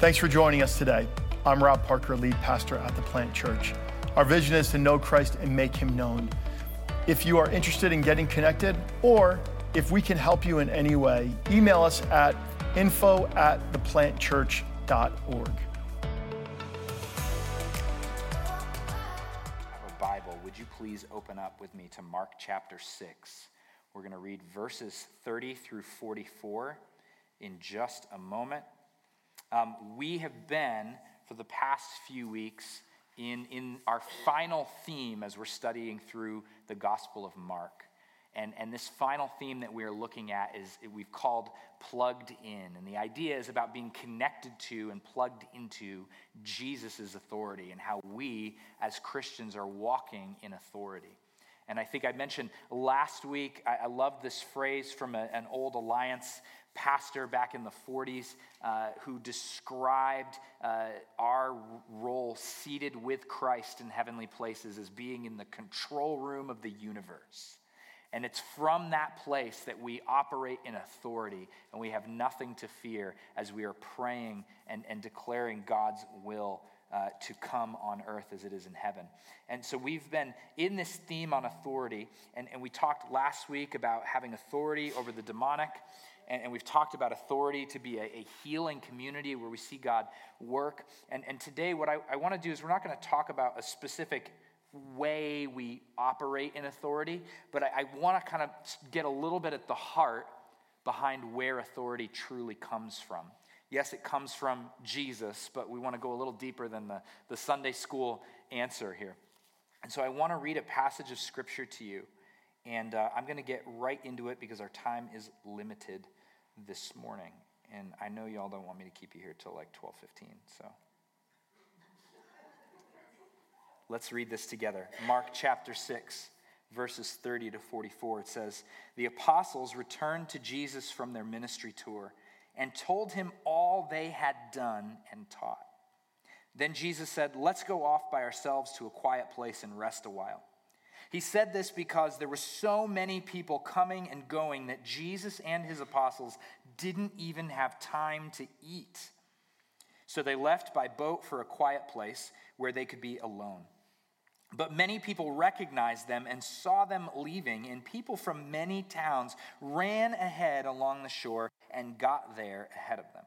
Thanks for joining us today. I'm Rob Parker, lead pastor at the Plant Church. Our vision is to know Christ and make him known. If you are interested in getting connected, or if we can help you in any way, email us at info at theplantchurch.org. Bible, would you please open up with me to Mark chapter 6? We're going to read verses 30 through 44 in just a moment. Um, we have been, for the past few weeks, in, in our final theme as we're studying through the Gospel of Mark. And, and this final theme that we're looking at is we've called plugged in. And the idea is about being connected to and plugged into Jesus' authority and how we as Christians are walking in authority. And I think I mentioned last week, I, I love this phrase from a, an old Alliance pastor back in the 40s uh, who described uh, our role seated with Christ in heavenly places as being in the control room of the universe. And it's from that place that we operate in authority and we have nothing to fear as we are praying and, and declaring God's will uh, to come on earth as it is in heaven. And so we've been in this theme on authority, and, and we talked last week about having authority over the demonic. And, and we've talked about authority to be a, a, healing community where we see God work. And, and today, what I, I want to do is we're not going to talk about a specific way we operate in authority, but I, I want to kind of get a little bit at the heart behind where authority truly comes from. Yes, it comes from Jesus, but we want to go a little deeper than the, the Sunday school answer here. And so I want to read a passage of scripture to you, and uh, I'm going to get right into it because our time is limited this morning. And I know y'all don't want me to keep you here till like 12:15, so let's read this together. Mark chapter 6, verses 30 to 44. It says, "The apostles returned to Jesus from their ministry tour and told him all they had done and taught. Then Jesus said, Let's go off by ourselves to a quiet place and rest a while. He said this because there were so many people coming and going that Jesus and his apostles didn't even have time to eat. So they left by boat for a quiet place where they could be alone. But many people recognized them and saw them leaving, and people from many towns ran ahead along the shore and got there ahead of them.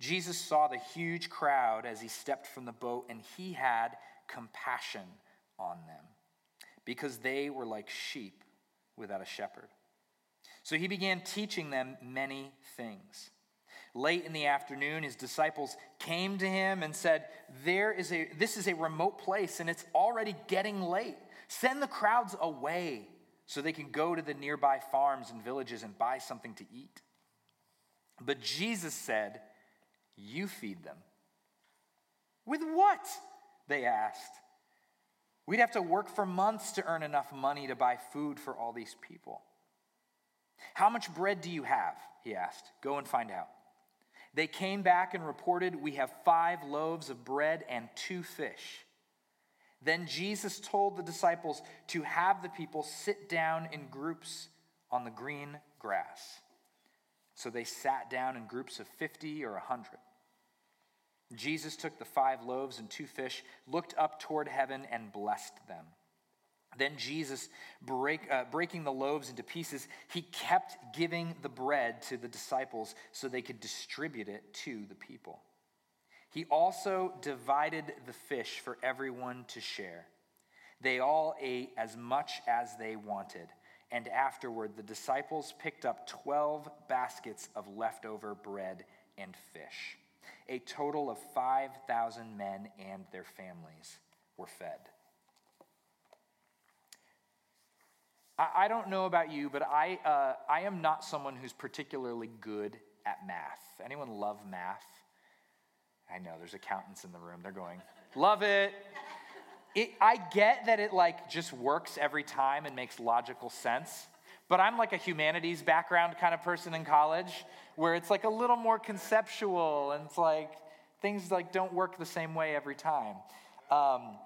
Jesus saw the huge crowd as he stepped from the boat, and he had compassion on them because they were like sheep without a shepherd. So he began teaching them many things. Late in the afternoon, his disciples came to him and said, there is a, This is a remote place and it's already getting late. Send the crowds away so they can go to the nearby farms and villages and buy something to eat. But Jesus said, You feed them. With what? They asked. We'd have to work for months to earn enough money to buy food for all these people. How much bread do you have? He asked. Go and find out. They came back and reported, We have five loaves of bread and two fish. Then Jesus told the disciples to have the people sit down in groups on the green grass. So they sat down in groups of 50 or 100. Jesus took the five loaves and two fish, looked up toward heaven, and blessed them. Then Jesus, break, uh, breaking the loaves into pieces, he kept giving the bread to the disciples so they could distribute it to the people. He also divided the fish for everyone to share. They all ate as much as they wanted, and afterward the disciples picked up 12 baskets of leftover bread and fish. A total of 5,000 men and their families were fed. I, don't know about you, but I, uh, I am not someone who's particularly good at math. Anyone love math? I know there's accountants in the room. They're going, love it. it. I get that it like just works every time and makes logical sense. But I'm like a humanities background kind of person in college where it's like a little more conceptual and it's like things like don't work the same way every time. Um,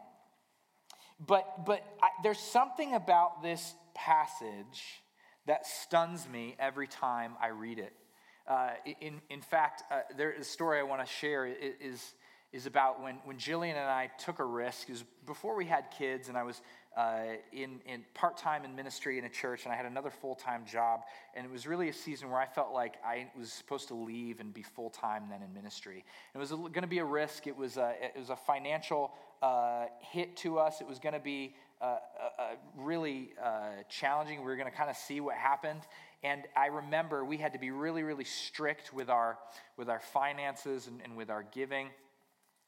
but but I, there's something about this passage that stuns me every time I read it. Uh, in, in fact, uh, there, the story I want to share is, is about when, when Jillian and I took a risk. It was before we had kids, and I was uh, in, in part time in ministry in a church, and I had another full time job. And it was really a season where I felt like I was supposed to leave and be full time then in ministry. It was going to be a risk. It was a, it was a financial uh, hit to us. It was going to be uh, uh, uh, really challenging. We were going to kind of see what happened. And I remember we had to be really, really strict with our, with our finances and, and with our giving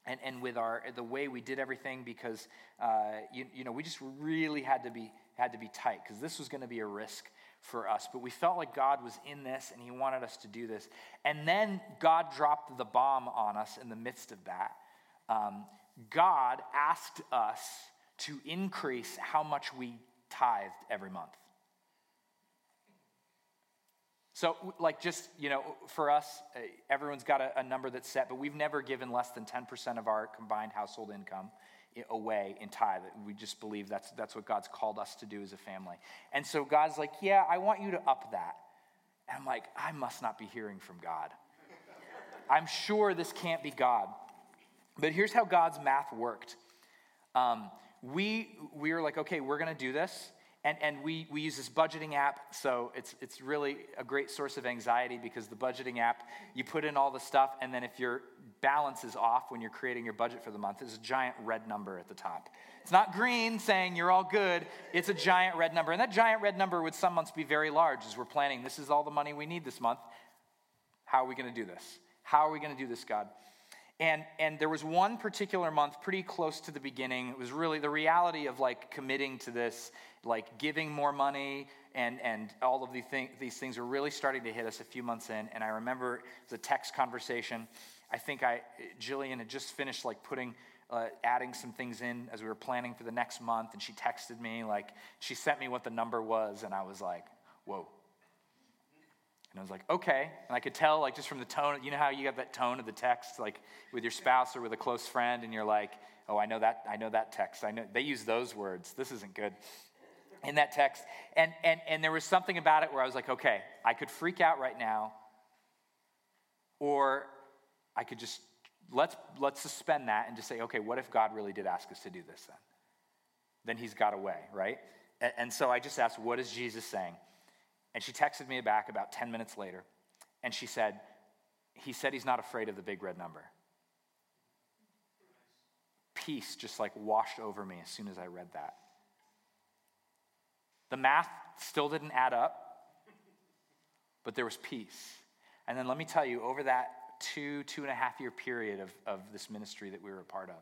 and, and with our the way we did everything because uh, you, you know we just really had to be had to be tight because this was going to be a risk for us. But we felt like god was in this and he wanted us to do this. And then god dropped the bomb on us in the midst of that. Um, god asked us to increase how much we tithed every month so, like, just, you know, for us, uh, everyone's got a, a, number that's set, but we've never given less than 10% of our combined household income away in tithe. We just believe that's, that's what God's called us to do as a family. And so God's like, yeah, I want you to up that. And I'm like, I must not be hearing from God. I'm sure this can't be God. But here's how God's math worked. Um, we, we were like, okay, we're going to do this. And, and we, we use this budgeting app, so it's, it's really a great source of anxiety because the budgeting app, you put in all the stuff, and then if your balance is off when you're creating your budget for the month, there's a giant red number at the top. It's not green saying you're all good, it's a giant red number. And that giant red number would some months be very large as we're planning, this is all the money we need this month. How are we going to do this? How are we going to do this, God? And, and there was one particular month pretty close to the beginning. It was really the reality of like committing to this, like giving more money, and, and all of these, thing, these things were really starting to hit us a few months in. And I remember a text conversation. I think I, Jillian had just finished like putting, uh, adding some things in as we were planning for the next month. And she texted me, like, she sent me what the number was. And I was like, whoa, and I was like, okay. And I could tell, like, just from the tone, you know how you have that tone of the text, like with your spouse or with a close friend, and you're like, oh, I know that, I know that text. I know they use those words. This isn't good. In that text. And and and there was something about it where I was like, okay, I could freak out right now, or I could just let's let's suspend that and just say, okay, what if God really did ask us to do this then? Then he's got a way, right? And, and so I just asked, what is Jesus saying? And she texted me back about 10 minutes later, and she said, He said he's not afraid of the big red number. Peace just like washed over me as soon as I read that. The math still didn't add up, but there was peace. And then let me tell you, over that two, two and a half year period of, of this ministry that we were a part of,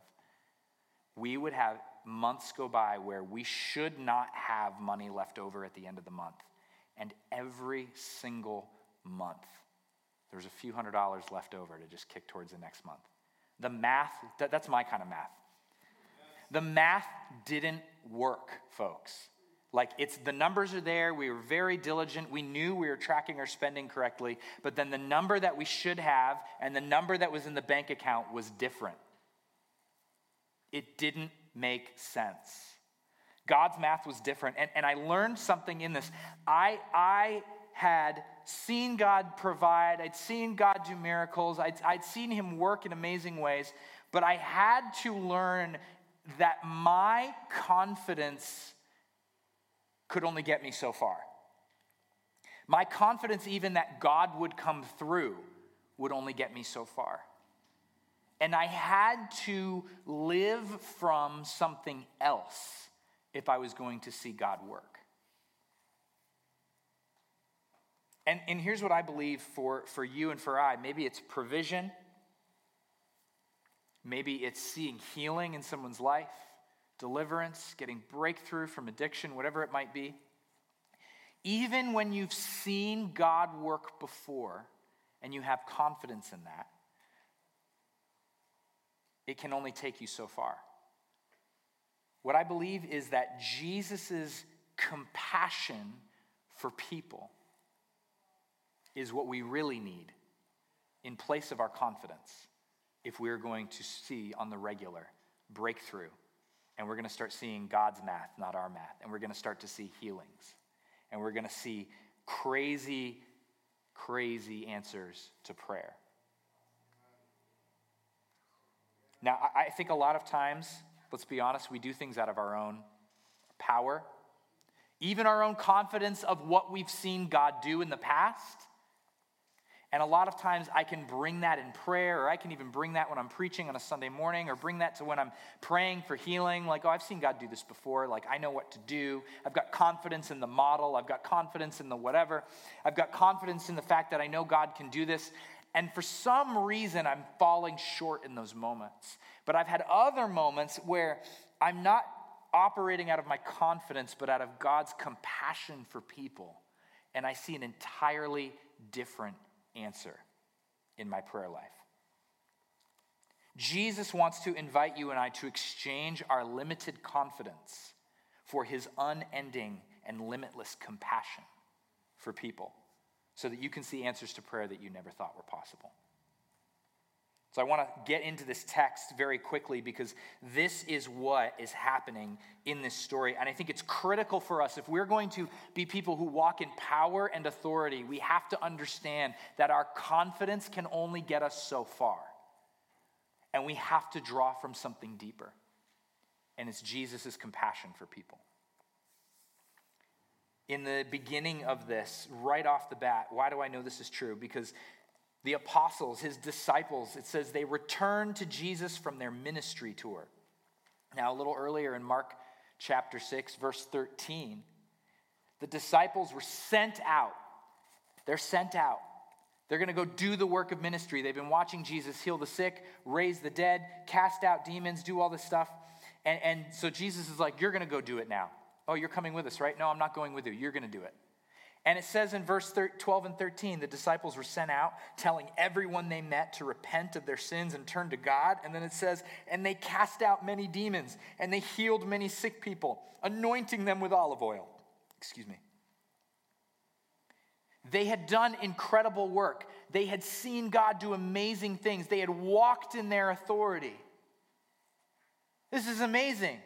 we would have months go by where we should not have money left over at the end of the month. And every single month, there's a few hundred dollars left over to just kick towards the next month. The math, that, that's my kind of math. The math didn't work, folks. Like it's the numbers are there. We were very diligent. We knew we were tracking our spending correctly, but then the number that we should have and the number that was in the bank account was different. It didn't make sense. God's math was different. And, and I learned something in this. I, I had seen God provide, I'd seen God do miracles, I'd, I'd seen Him work in amazing ways, but I had to learn that my confidence could only get me so far. My confidence, even that God would come through, would only get me so far. And I had to live from something else if I was going to see God work. And, and here's what I believe for, for you and for I maybe it's provision, maybe it's seeing healing in someone's life, deliverance, getting breakthrough from addiction, whatever it might be. Even when you've seen God work before and you have confidence in that, it can only take you so far. What I believe is that Jesus' compassion for people is what we really need in place of our confidence if we're going to see on the regular breakthrough. And we're going to start seeing God's math, not our math. And we're going to start to see healings. And we're going to see crazy, crazy answers to prayer. Now, I think a lot of times, let's be honest, we do things out of our own power, even our own confidence of what we've seen God do in the past. And a lot of times I can bring that in prayer, or I can even bring that when I'm preaching on a Sunday morning, or bring that to when I'm praying for healing. Like, oh, I've seen God do this before. Like, I know what to do. I've got confidence in the model. I've got confidence in the whatever. I've got confidence in the fact that I know God can do this. And for some reason, I'm falling short in those moments. But I've had other moments where I'm not operating out of my confidence, but out of God's compassion for people. And I see an entirely different answer in my prayer life. Jesus wants to invite you and I to exchange our limited confidence for his unending and limitless compassion for people so that you can see answers to prayer that you never thought were possible. So I want to get into this text very quickly because this is what is happening in this story. And I think it's critical for us. If we're going to be people who walk in power and authority, we have to understand that our confidence can only get us so far. And we have to draw from something deeper. And it's Jesus' compassion for people. In the beginning of this, right off the bat, why do I know this is true? Because the apostles, his disciples, it says they returned to Jesus from their ministry tour. Now, a little earlier in Mark chapter 6, verse 13, the disciples were sent out. They're sent out. They're going to go do the work of ministry. They've been watching Jesus heal the sick, raise the dead, cast out demons, do all this stuff. And, and so Jesus is like, You're going to go do it now. Oh, you're coming with us, right? No, I'm not going with you. You're going to do it. And it says in verse 12 and 13, the disciples were sent out telling everyone they met to repent of their sins and turn to God. And then it says, and they cast out many demons and they healed many sick people, anointing them with olive oil. Excuse me. They had done incredible work. They had seen God do amazing things. They had walked in their authority. This is amazing.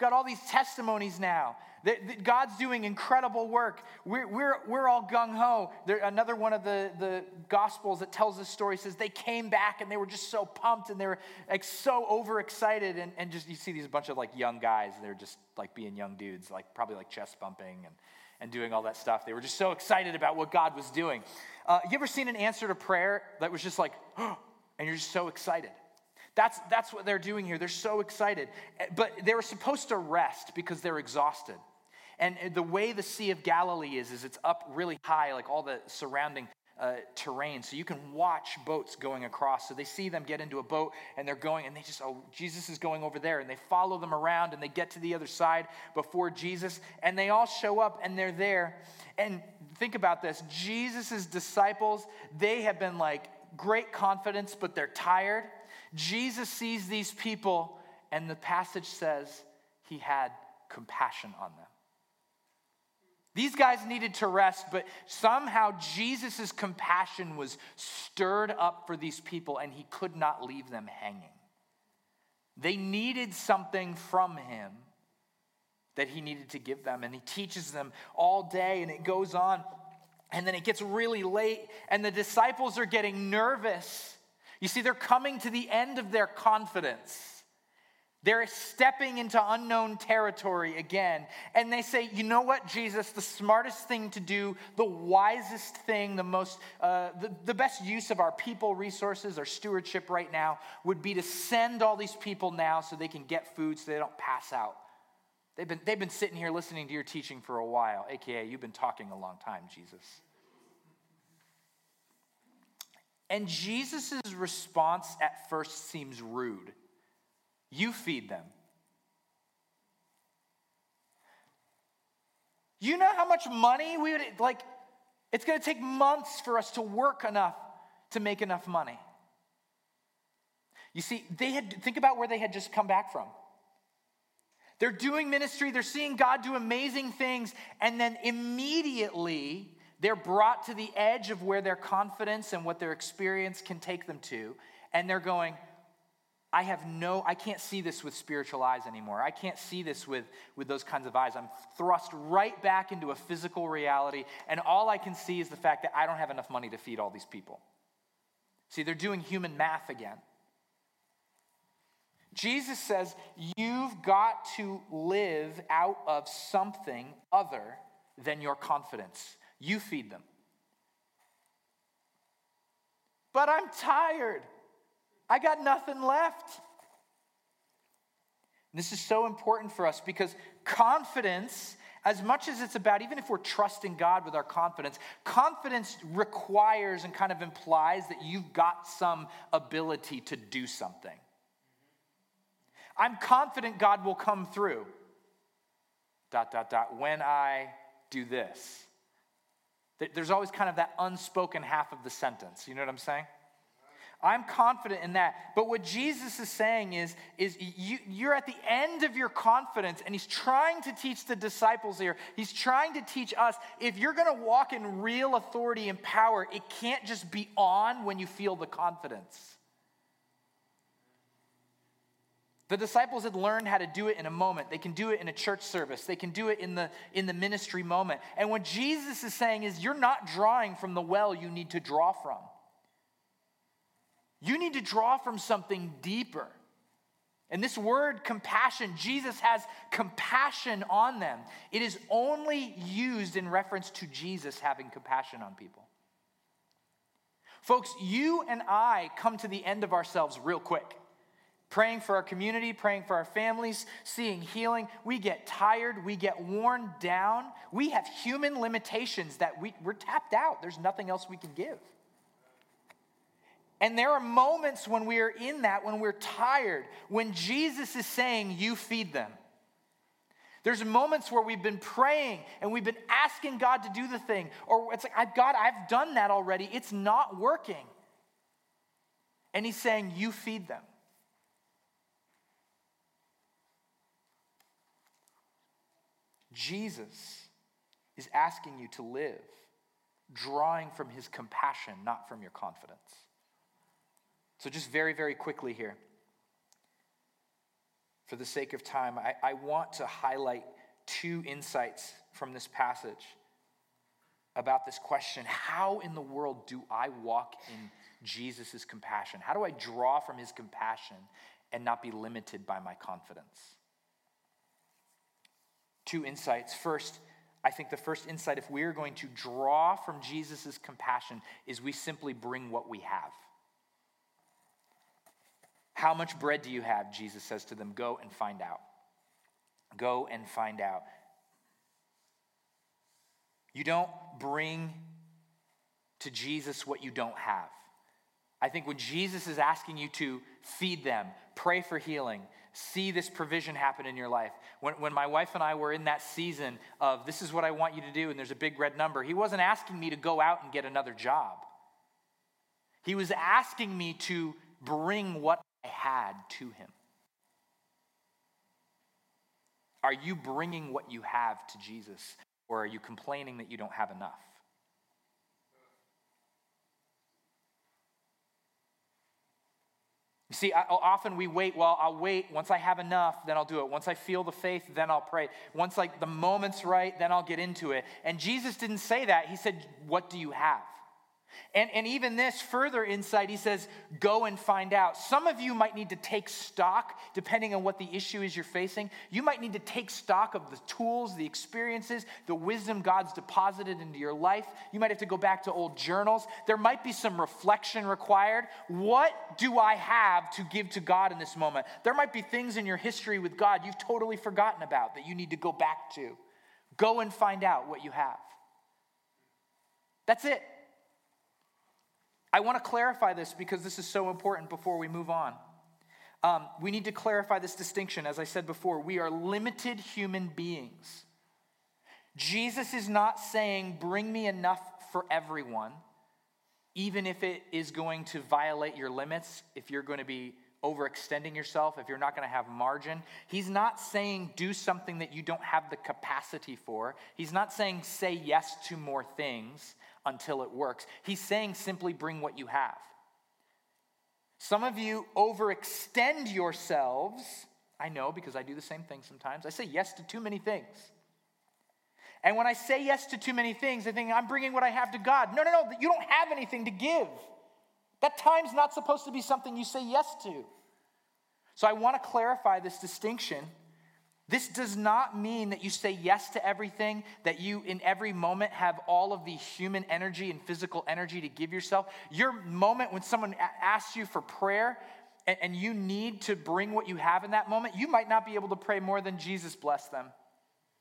Got all these testimonies now that, God's doing incredible work. We're, we're, we're all gung ho. Another one of the, the Gospels that tells this story says they came back and they were just so pumped and they were like so overexcited. And, and just you see these bunch of like young guys, they're just like being young dudes, like probably like chest bumping and, and doing all that stuff. They were just so excited about what God was doing. Uh, you ever seen an answer to prayer that was just like, oh, and you're just so excited? That's, that's what they're doing here. They're so excited. But they were supposed to rest because they're exhausted. And the way the Sea of Galilee is, is it's up really high, like all the surrounding uh, terrain. So you can watch boats going across. So they see them get into a boat and they're going, and they just, oh, Jesus is going over there. And they follow them around and they get to the other side before Jesus. And they all show up and they're there. And think about this Jesus' disciples, they have been like great confidence, but they're tired. Jesus sees these people, and the passage says he had compassion on them. These guys needed to rest, but somehow Jesus' compassion was stirred up for these people and he could not leave them hanging. They needed something from him that he needed to give them, and he teaches them all day, and it goes on. And then it gets really late, and the disciples are getting nervous. You see, they're coming to the end of their confidence. They're stepping into unknown territory again. And they say, you know what, Jesus, the smartest thing to do, the wisest thing, the most, uh, the, the best use of our people resources, our stewardship right now, would be to send all these people now so they can get food so they don't pass out. They've been, they've been sitting here listening to your teaching for a while, AKA, you've been talking a long time, Jesus. And Jesus' response at first seems rude. You feed them. You know how much money we would, like, it's to take months for us to work enough to make enough money. You see, they had, think about where they had just come back from. They're doing ministry, they're seeing God do amazing things, and then immediately they're brought to the edge of where their confidence and what their experience can take them to, and they're going, I have no, I can't see this with spiritual eyes anymore. I can't see this with, with those kinds of eyes. I'm thrust right back into a physical reality, and all I can see is the fact that I don't have enough money to feed all these people. See, they're doing human math again. Jesus says, You've got to live out of something other than your confidence. You feed them. But I'm tired. I got nothing left. This is so important for us because confidence, as much as it's about, even if we're trusting God with our confidence, confidence requires and kind of implies that you've got some ability to do something. I'm confident God will come through. Dot, dot, dot. When I do this. There's always kind of that unspoken half of the sentence. You know what I'm saying? I'm confident in that. But what Jesus is saying is, is you, you're at the end of your confidence, and he's trying to teach the disciples here. He's trying to teach us if you're going to walk in real authority and power, it can't just be on when you feel the confidence. The disciples had learned how to do it in a moment. They can do it in a church service. They can do it in the, in the ministry moment. And what Jesus is saying is, you're not drawing from the well you need to draw from. You need to draw from something deeper. And this word compassion, Jesus has compassion on them. It is only used in reference to Jesus having compassion on people. Folks, you and I come to the end of ourselves real quick praying for our community, praying for our families, seeing healing. We get tired, we get worn down. We have human limitations that we, we're tapped out. There's nothing else we can give. And there are moments when we are in that, when we're tired, when Jesus is saying, You feed them. There's moments where we've been praying and we've been asking God to do the thing, or it's like, God, I've done that already. It's not working. And He's saying, You feed them. Jesus is asking you to live drawing from his compassion, not from your confidence. So, just very, very quickly here, for the sake of time, I, I want to highlight two insights from this passage about this question How in the world do I walk in Jesus' compassion? How do I draw from his compassion and not be limited by my confidence? Two insights. First, I think the first insight, if we're going to draw from Jesus' compassion, is we simply bring what we have. How much bread do you have? Jesus says to them, Go and find out. Go and find out. You don't bring to Jesus what you don't have. I think when Jesus is asking you to feed them, pray for healing, see this provision happen in your life. When, when my wife and I were in that season of this is what I want you to do, and there's a big red number, he wasn't asking me to go out and get another job. He was asking me to bring what I had to him. Are you bringing what you have to Jesus, or are you complaining that you don't have enough? You see, I, often we wait, well, I'll wait. Once I have enough, then I'll do it. Once I feel the faith, then I'll pray. Once like the moment's right, then I'll get into it. And Jesus didn't say that. He said, What do you have? And, and even this further insight, he says, go and find out. Some of you might need to take stock, depending on what the issue is you're facing. You might need to take stock of the tools, the experiences, the wisdom God's deposited into your life. You might have to go back to old journals. There might be some reflection required. What do I have to give to God in this moment? There might be things in your history with God you've totally forgotten about that you need to go back to. Go and find out what you have. That's it. I want to clarify this because this is so important before we move on. Um, we need to clarify this distinction. As I said before, we are limited human beings. Jesus is not saying, bring me enough for everyone, even if it is going to violate your limits, if you're going to be overextending yourself, if you're not going to have margin. He's not saying do something that you don't have the capacity for. He's not saying say yes to more things until it works. He's saying simply bring what you have. Some of you overextend yourselves. I know because I do the same thing sometimes. I say yes to too many things. And when I say yes to too many things, I think I'm bringing what I have to God. No, no, no, you don't have anything to give. That time's not supposed to be something you say yes to. So I want to clarify this distinction. This does not mean that you say yes to everything, that you in every moment have all of the human energy and physical energy to give yourself. Your moment when someone asks you for prayer and, you need to bring what you have in that moment, you might not be able to pray more than Jesus bless them.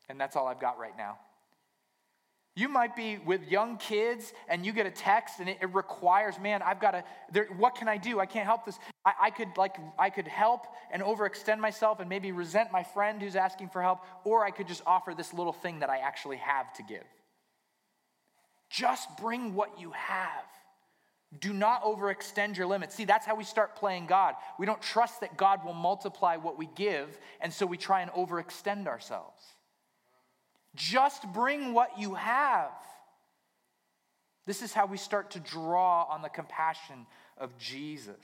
And that's all I've got right now. You might be with young kids and you get a text and it, it requires, man, I've got to, what can I do? I can't help this. I, I, could like, I could help and overextend myself and maybe resent my friend who's asking for help, or I could just offer this little thing that I actually have to give. Just bring what you have. Do not overextend your limits. See, that's how we start playing God. We don't trust that God will multiply what we give, and so we try and overextend ourselves. Just bring what you have. This is how we start to draw on the compassion of Jesus.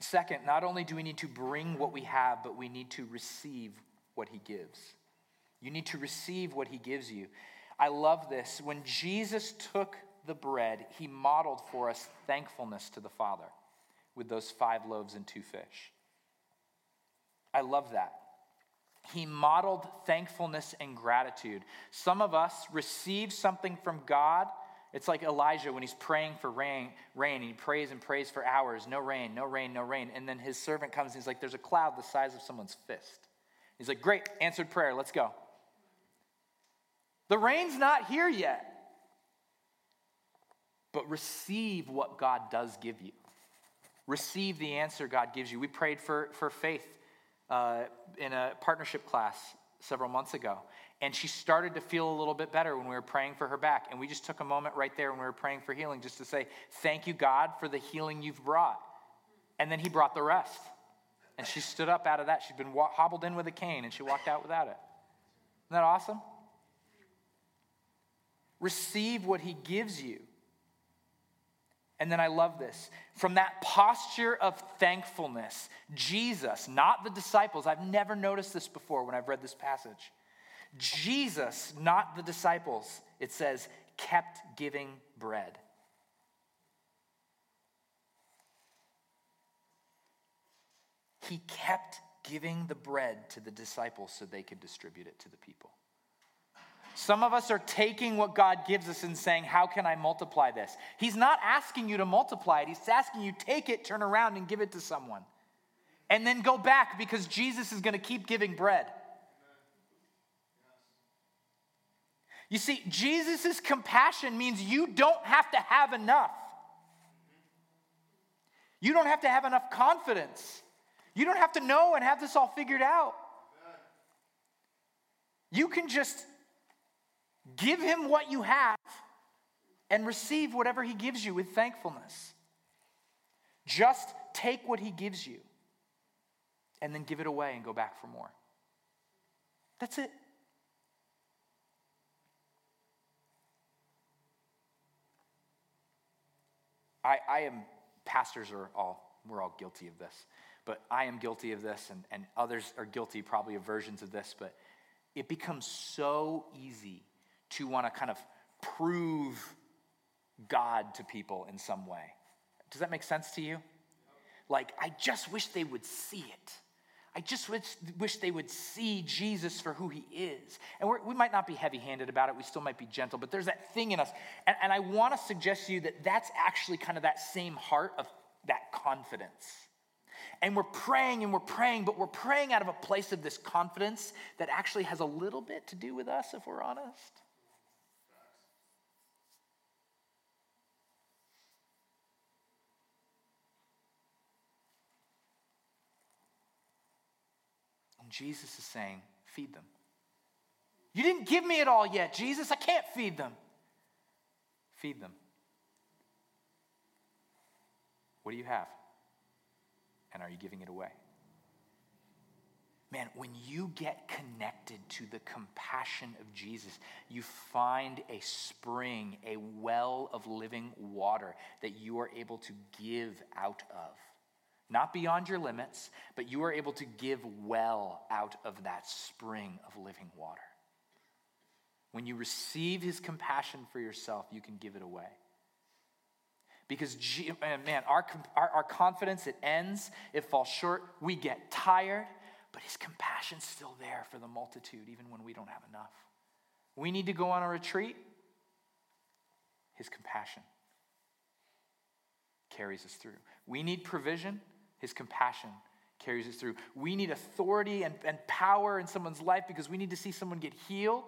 Second, not only do we need to bring what we have, but we need to receive what he gives. You need to receive what he gives you. I love this. When Jesus took the bread, he modeled for us thankfulness to the Father with those five loaves and two fish. I love that. He modeled thankfulness and gratitude. Some of us receive something from God. It's like Elijah when he's praying for rain, rain. and He prays and prays for hours. No rain, no rain, no rain. And then his servant comes and he's like, There's a cloud the size of someone's fist. He's like, Great, answered prayer, let's go. The rain's not here yet. But receive what God does give you. Receive the answer God gives you. We prayed for, for faith uh, in a partnership class several months ago. And she started to feel a little bit better when we were praying for her back. And we just took a moment right there when we were praying for healing just to say, Thank you, God, for the healing you've brought. And then He brought the rest. And she stood up out of that. She'd been hobbled in with a cane and she walked out without it. Isn't that awesome? Receive what He gives you. And then I love this. From that posture of thankfulness, Jesus, not the disciples, I've never noticed this before when I've read this passage. Jesus, not the disciples, it says, kept giving bread. He kept giving the bread to the disciples so they could distribute it to the people. Some of us are taking what God gives us and saying, How can I multiply this? He's not asking you to multiply it, He's asking you take it, turn around, and give it to someone. And then go back because Jesus is going to keep giving bread. You see, Jesus' compassion means you don't have to have enough. You don't have to have enough confidence. You don't have to know and have this all figured out. You can just Give him what you have and receive whatever he gives you with thankfulness. Just take what he gives you and then give it away and go back for more. That's it. I, I am, pastors are all, we're all guilty of this, but I am guilty of this, and, and others are guilty probably of versions of this, but it becomes so easy to want to kind of prove God to people in some way. Does that make sense to you? Like, I just wish they would see it. I just wish, wish they would see Jesus for who he is. And we might not be heavy handed about it, we still might be gentle, but there's that thing in us. And, and I want to suggest to you that that's actually kind of that same heart of that confidence. And we're praying and we're praying, but we're praying out of a place of this confidence that actually has a little bit to do with us, if we're honest. And Jesus is saying, Feed them. You didn't give me it all yet, Jesus. I can't feed them. Feed them. What do you have? And are you giving it away? Man, when you get connected to the compassion of Jesus, you find a spring, a well of living water that you are able to give out of. Not beyond your limits, but you are able to give well out of that spring of living water. When you receive his compassion for yourself, you can give it away. Because, man, our, our, our confidence, it ends, it falls short, we get tired, but his compassion's still there for the multitude, even when we don't have enough. We need to go on a retreat, his compassion carries us through. We need provision, his compassion carries us through. We need authority and, and power in someone's life because we need to see someone get healed,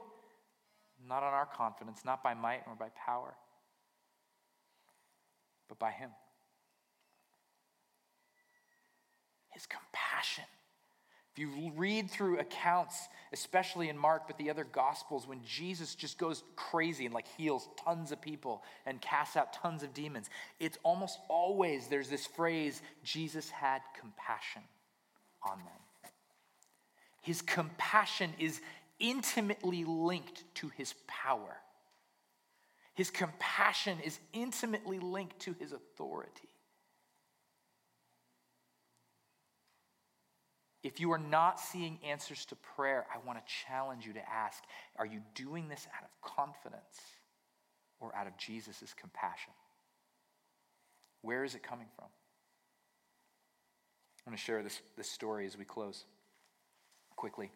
not on our confidence, not by might nor by power but by Him. His compassion. If you read through accounts, especially in Mark, but the other Gospels, when Jesus just goes crazy and like heals tons of people and casts out tons of demons, it's almost always there's this phrase Jesus had compassion on them. His compassion is intimately linked to his power. His compassion is intimately linked to his authority. If you are not seeing answers to prayer, I want to challenge you to ask are you doing this out of confidence or out of Jesus' compassion? Where is it coming from? I want to share this, this story as we close quickly.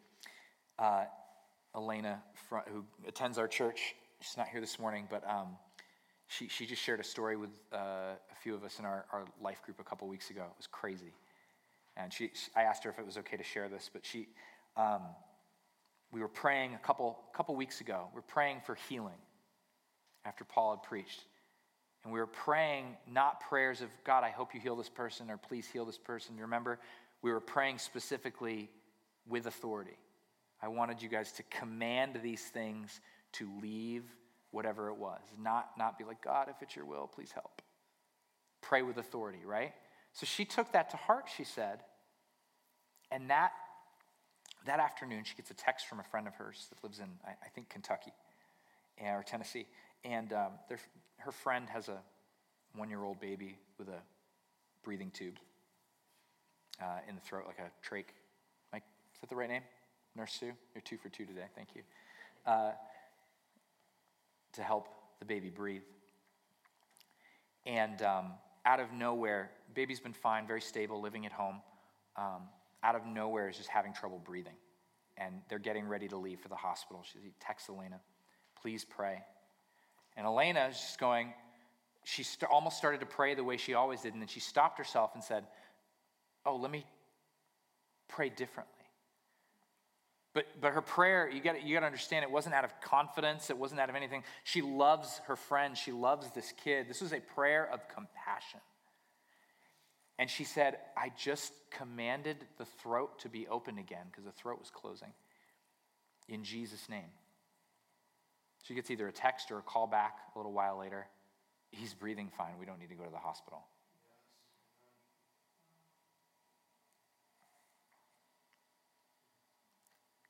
Uh, Elena, who attends our church, she's not here this morning, but um, she, she just shared a story with uh, a few of us in our, our life group a couple weeks ago. It was crazy. And she, she, I asked her if it was okay to share this, but she, um, we were praying a couple, couple weeks ago. We are praying for healing after Paul had preached. And we were praying not prayers of, God, I hope you heal this person or please heal this person. Remember? We were praying specifically with authority. I wanted you guys to command these things to leave whatever it was. Not, not be like, God, if it's your will, please help. Pray with authority, right? So she took that to heart, she said. And that, that afternoon, she gets a text from a friend of hers that lives in, I, I think, Kentucky or Tennessee. And um, her friend has a one year old baby with a breathing tube uh, in the throat, like a trach. Mike, is that the right name? Nurse Sue? You're two for two today. Thank you. Uh, to help the baby breathe. And um, out of nowhere, baby's been fine, very stable, living at home. Um, out of nowhere is just having trouble breathing. And they're getting ready to leave for the hospital. She texts Elena, please pray. And Elena is just going, she st- almost started to pray the way she always did. And then she stopped herself and said, Oh, let me pray differently. But, but her prayer, you got you to understand, it wasn't out of confidence. It wasn't out of anything. She loves her friend. She loves this kid. This was a prayer of compassion. And she said, I just commanded the throat to be open again because the throat was closing in Jesus' name. She gets either a text or a call back a little while later. He's breathing fine. We don't need to go to the hospital.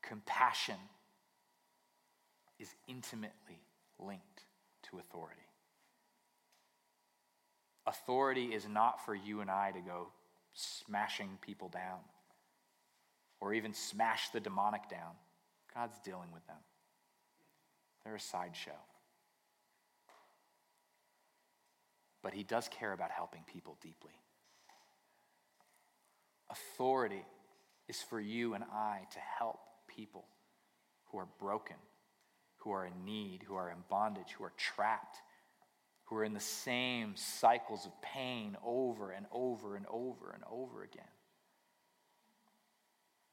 Compassion is intimately linked to authority. Authority is not for you and I to go smashing people down or even smash the demonic down. God's dealing with them, they're a sideshow. But He does care about helping people deeply. Authority is for you and I to help people who are broken, who are in need, who are in bondage, who are trapped, who are in the same cycles of pain over and over and over and over again.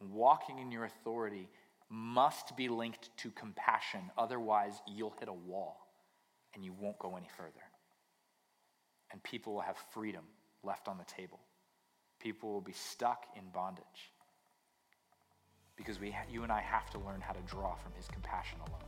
Walking in your authority must be linked to compassion, otherwise, you'll hit a wall and you won't go any further. And people will have freedom left on the table. People will be stuck in bondage because we, you and I have to learn how to draw from his compassion alone.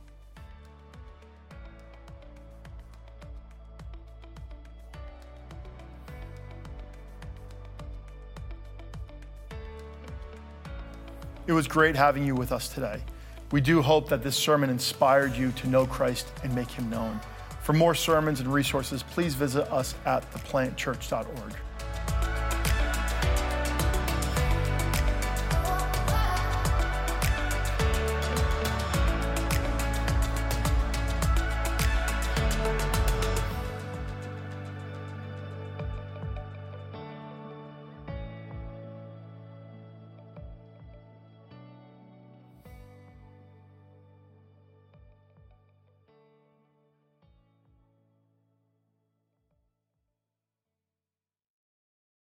It was great having you with us today. We do hope that this sermon inspired you to know Christ and make him known. For more sermons and resources, please visit us at theplantchurch.org.